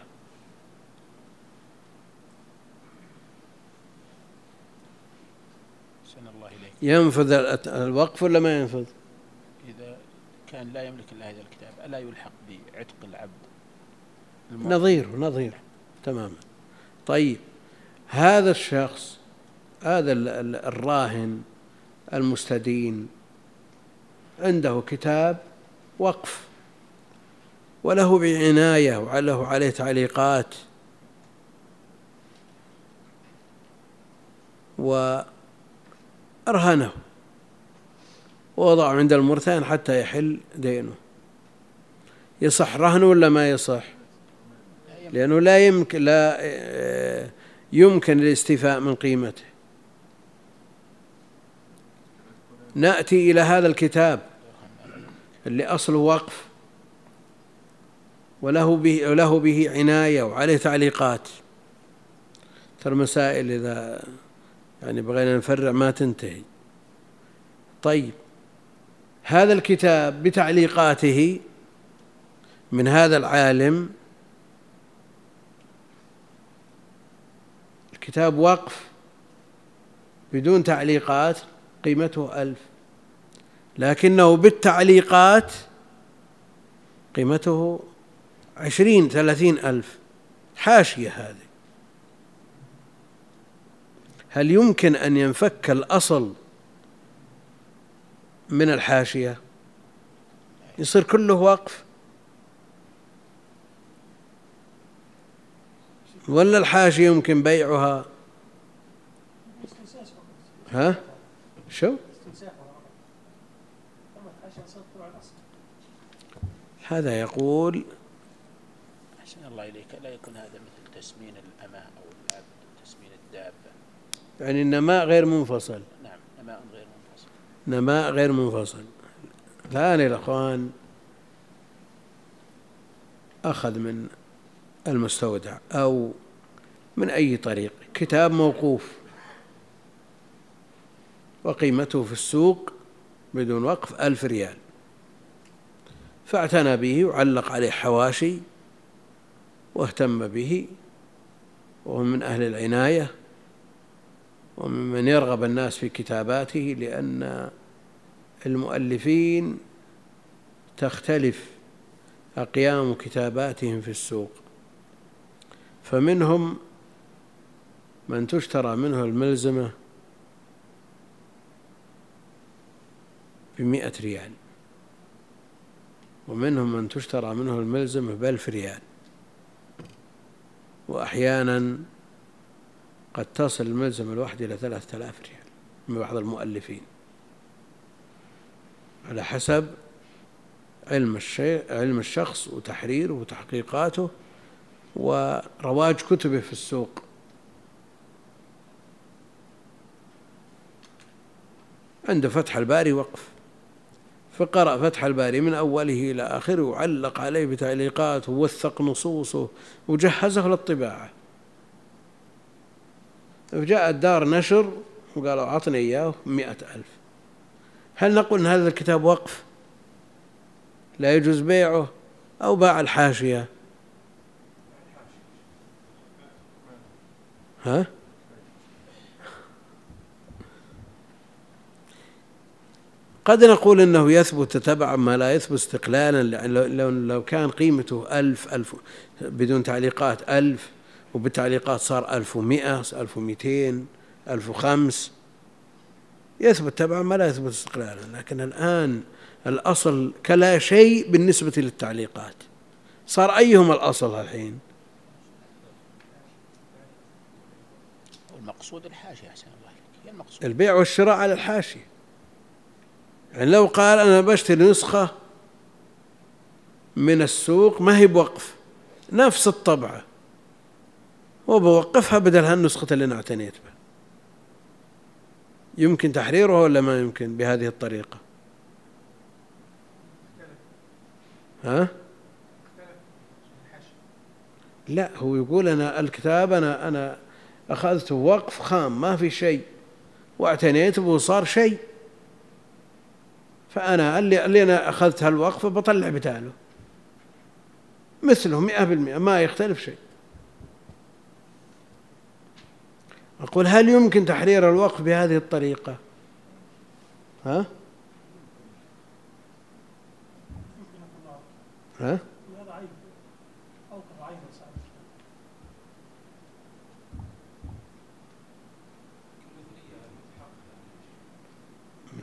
ينفذ الوقف ولا ما ينفذ؟ إذا كان لا يملك إلا هذا الكتاب ألا يلحق بعتق العبد؟ نظير نظير تماما. طيب هذا الشخص هذا الراهن المستدين عنده كتاب وقف. وله بعناية وله عليه تعليقات. وأرهنه ووضعه عند المرتهن حتى يحل دينه. يصح رهن ولا ما يصح؟ لأنه لا يمكن لا يمكن الاستيفاء من قيمته. نأتي إلى هذا الكتاب اللي أصله وقف وله به وله به عناية وعليه تعليقات. ترى مسائل إذا يعني بغينا نفرع ما تنتهي. طيب هذا الكتاب بتعليقاته من هذا العالم الكتاب وقف بدون تعليقات قيمته ألف. لكنه بالتعليقات قيمته عشرين ثلاثين ألف. حاشية هذه. هل يمكن أن ينفك الأصل من الحاشية؟ يصير كله وقف ولا الحاشية يمكن بيعها؟ ها؟ شو؟ هذا يقول أحسن الله إليك لا يكون هذا مثل تسمين الأمة أو العبد تسمين الدابة يعني النماء غير منفصل. نعم نماء غير منفصل. نماء غير منفصل. الآن الأخوان أخذ من المستودع أو من أي طريق. كتاب موقوف. وقيمته في السوق بدون وقف ألف ريال. فاعتنى به وعلق عليه حواشي واهتم به. وهو من أهل العناية. وممن يرغب الناس في كتاباته لأن المؤلفين تختلف أقيام كتاباتهم في السوق. فمنهم من تشترى منه الملزمة بمئة ريال ومنهم من تشترى منه الملزمة بألف ريال. وأحيانا قد تصل الملزمة الواحدة إلى ثلاثة آلاف ريال من بعض المؤلفين. على حسب علم الشيء علم الشخص وتحريره وتحقيقاته ورواج كتبه في السوق. عنده فتح الباري وقف. فقرأ فتح الباري من أوله إلى آخره وعلق عليه بتعليقات ووثق نصوصه وجهزه للطباعة. فجاءت دار نشر وقالوا أعطني إياه مئة ألف. هل نقول أن هذا الكتاب وقف؟ لا يجوز بيعه أو باع الحاشية. ها؟ قد نقول إنه يثبت تبعا ما لا يثبت استقلالا لو كان قيمته ألف ألف بدون تعليقات ألف. وبالتعليقات صار ألف ومئة ألف ومئتين ألف وخمس. يثبت تبعا ما لا يثبت استقلالا لكن الآن الأصل كلا شيء بالنسبة للتعليقات. صار أيهما الأصل الحين؟ المقصود الحاشية أحسن الله هي المقصود. البيع والشراء على الحاشية. يعني لو قال أنا بشتري نسخة من السوق ما هي بوقف. نفس الطبعة. وبوقفها بدل هالنسخة اللي أنا اعتنيت بها. يمكن تحريرها ولا ما يمكن بهذه الطريقة؟ ها؟ لا هو يقول أنا الكتاب أنا أنا أخذته وقف خام ما في شيء. واعتنيت به وصار شيء. فأنا اللي, اللي أنا أخذت هالوقف بطلع بتاله مثله مئة بالمئة ما يختلف شيء. أقول هل يمكن تحرير الوقف بهذه الطريقة؟ ها؟ ها؟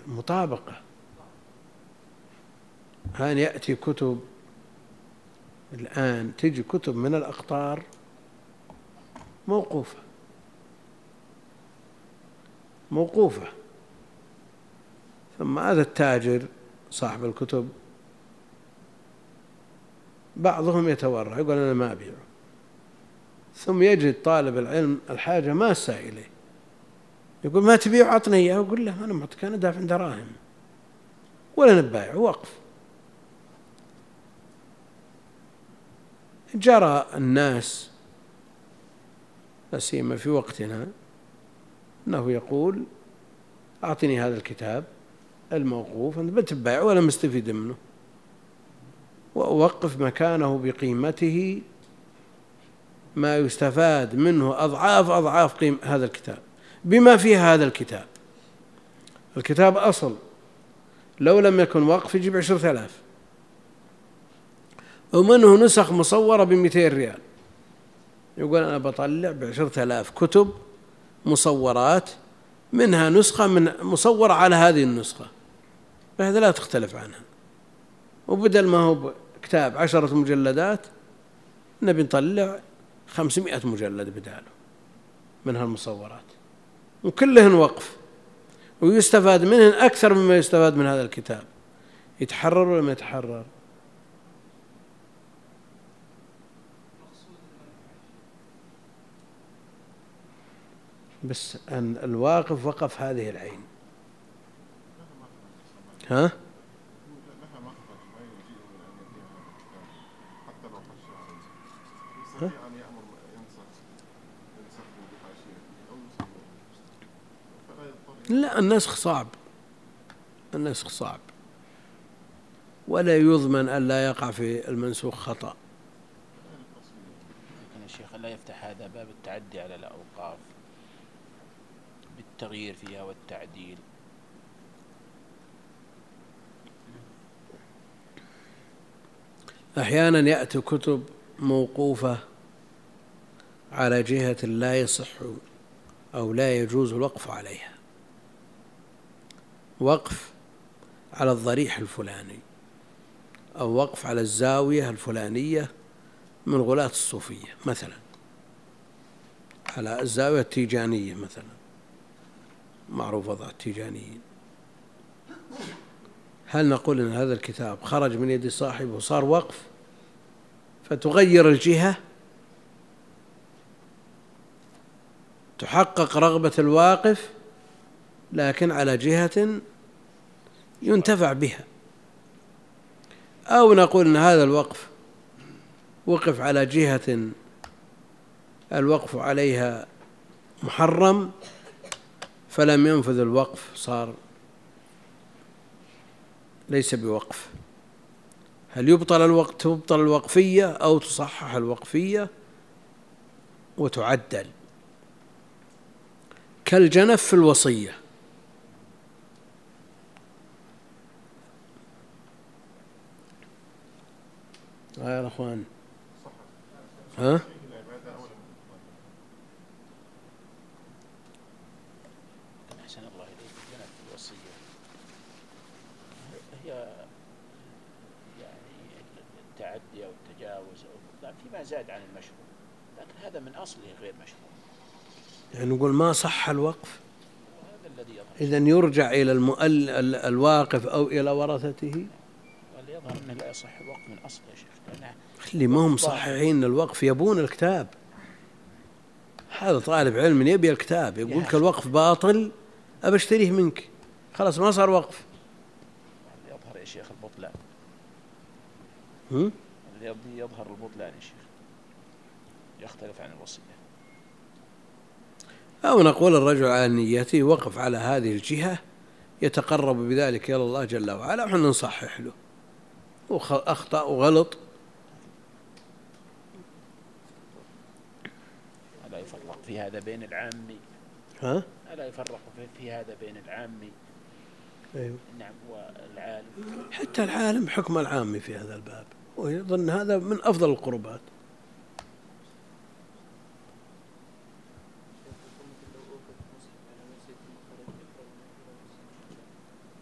مطابقة. أن يأتي كتب الآن تجي كتب من الأقطار موقوفة. موقوفة. ثم هذا التاجر صاحب الكتب بعضهم يتورع يقول أنا ما أبيعه. ثم يجد طالب العلم الحاجة ماسة إليه. يقول ما تبيع عطني إياه؟ يقول له أنا معطيك أنا دافع دراهم ولا نبايع وقف جرى الناس لا سيما في وقتنا أنه يقول أعطني هذا الكتاب الموقوف أنت بتبايع ولا مستفيد منه. وأوقف مكانه بقيمته ما يستفاد منه أضعاف أضعاف قيم هذا الكتاب. بما فيه هذا الكتاب. الكتاب أصل. لو لم يكن وقف يجيب عشرة آلاف. ومنه نسخ مصورة بمئتين ريال. يقول أنا بطلع بعشرة آلاف كتب مصورات منها نسخة من مصورة على هذه النسخة. فهذا لا تختلف عنها. وبدل ما هو كتاب عشرة مجلدات نبي نطلع خمسمائة مجلد بداله من هالمصورات. وكلهن وقف. ويستفاد منهن أكثر مما يستفاد من هذا الكتاب. يتحرر ولا ما يتحرر؟ بس أن الواقف وقف هذه العين. ها؟ لا النسخ صعب. النسخ صعب. ولا يضمن أن لا يقع في المنسوخ خطأ. لكن يا شيخ لا يفتح هذا باب التعدي على الأوقاف. بالتغيير فيها والتعديل. أحيانا يأتي كتب موقوفة على جهة لا يصح أو لا يجوز الوقف عليها. وقف على الضريح الفلاني أو وقف على الزاوية الفلانية من غلاة الصوفية مثلا. على الزاوية التيجانية مثلا. معروف وضع التيجانيين هل نقول إن هذا الكتاب خرج من يد صاحبه وصار وقف فتغير الجهة؟ تحقق رغبة الواقف لكن على جهة ينتفع بها. أو نقول إن هذا الوقف وقف على جهة الوقف عليها محرم فلم ينفذ الوقف صار ليس بوقف. هل يبطل الوقت تبطل الوقفية أو تصحح الوقفية؟ وتعدل. كالجنف في الوصية. يا إخوان. ها زاد عن المشروع لكن هذا من أصله غير مشروع يعني نقول ما صح الوقف؟ إذا يرجع إلى المؤل الواقف أو إلى ورثته؟ يظهر أنه لا يصح الوقف من أصله يا شيخ اللي ما هم مصححين الوقف يبون الكتاب. هذا طالب علم يبي الكتاب يقول لك الوقف باطل أبى أشتريه منك. خلاص ما صار وقف. يظهر يا شيخ البطلان هم؟ يظهر البطلان يا شيخ يختلف عن الوصية. أو نقول الرجل على نيته وقف على هذه الجهة يتقرب بذلك إلى الله جل وعلا ونحن نصحح له. وأخطأ وغلط. ألا يفرق في هذا بين العامي ها؟ ألا يفرق في هذا بين العامي أيوه. نعم والعالم. حتى العالم حكم العامي في هذا الباب. ويظن هذا من أفضل القربات.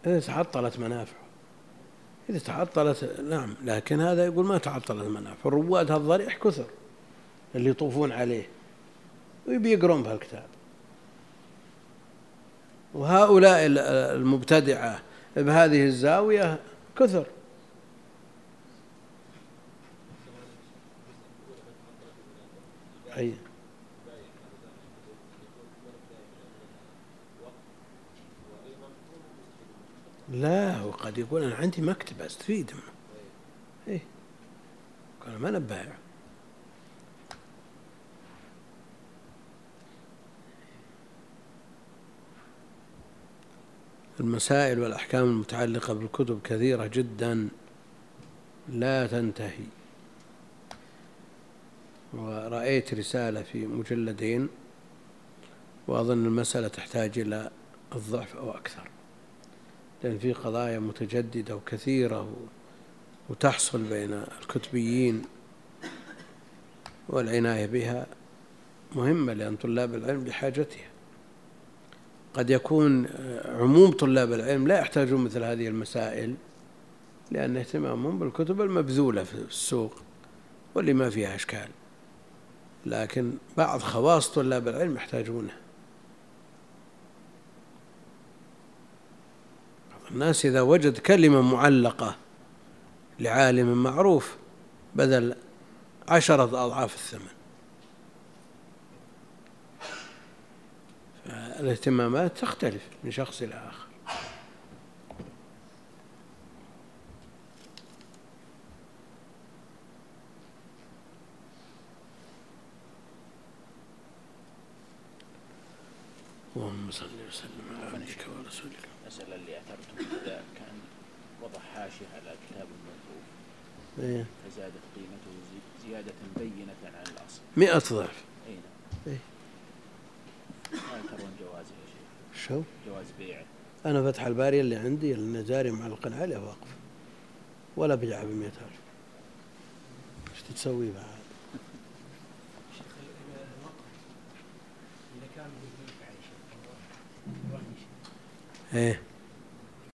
إيه تعطلت منافعه. إذا تعطلت نعم لكن هذا يقول ما تعطلت المنافع فالرواد هالضريح كثر اللي يطوفون عليه ويبي يقرون بهالكتاب. وهؤلاء المبتدعة بهذه الزاوية كثر. أي. لا وقد يقول أنا عندي مكتبة أستفيد منه إيه. قال ما أنا بائع المسائل والأحكام المتعلقة بالكتب كثيرة جدا لا تنتهي. ورأيت رسالة في مجلدين وأظن المسألة تحتاج إلى الضعف أو أكثر. لأن في قضايا متجددة وكثيرة وتحصل بين الكتبيين والعناية بها مهمة لأن طلاب العلم بحاجتها قد يكون عموم طلاب العلم لا يحتاجون مثل هذه المسائل لأن اهتمامهم بالكتب المبذولة في السوق واللي ما فيها أشكال. لكن بعض خواص طلاب العلم يحتاجونها. الناس إذا وجد كلمة معلقة لعالم معروف بدل عشرة أضعاف الثمن. فالاهتمامات تختلف من شخص إلى آخر اللهم صل وسلم على عبدك ورسولك المسألة اللي أثرتم إذا كان وضع حاشية على كتاب الموقوف إيه. فزادت قيمته زي- زيادة بينة عن الأصل. مئة ضعف. أي نعم. إيه. ما ترون جوازه يا شيخ؟ شو؟ جواز بيعه أنا فتح الباري اللي عندي النزاري معلق عليه واقف. ولا بيعها بمئة ألف. إيش تسوي بعد؟ إيه.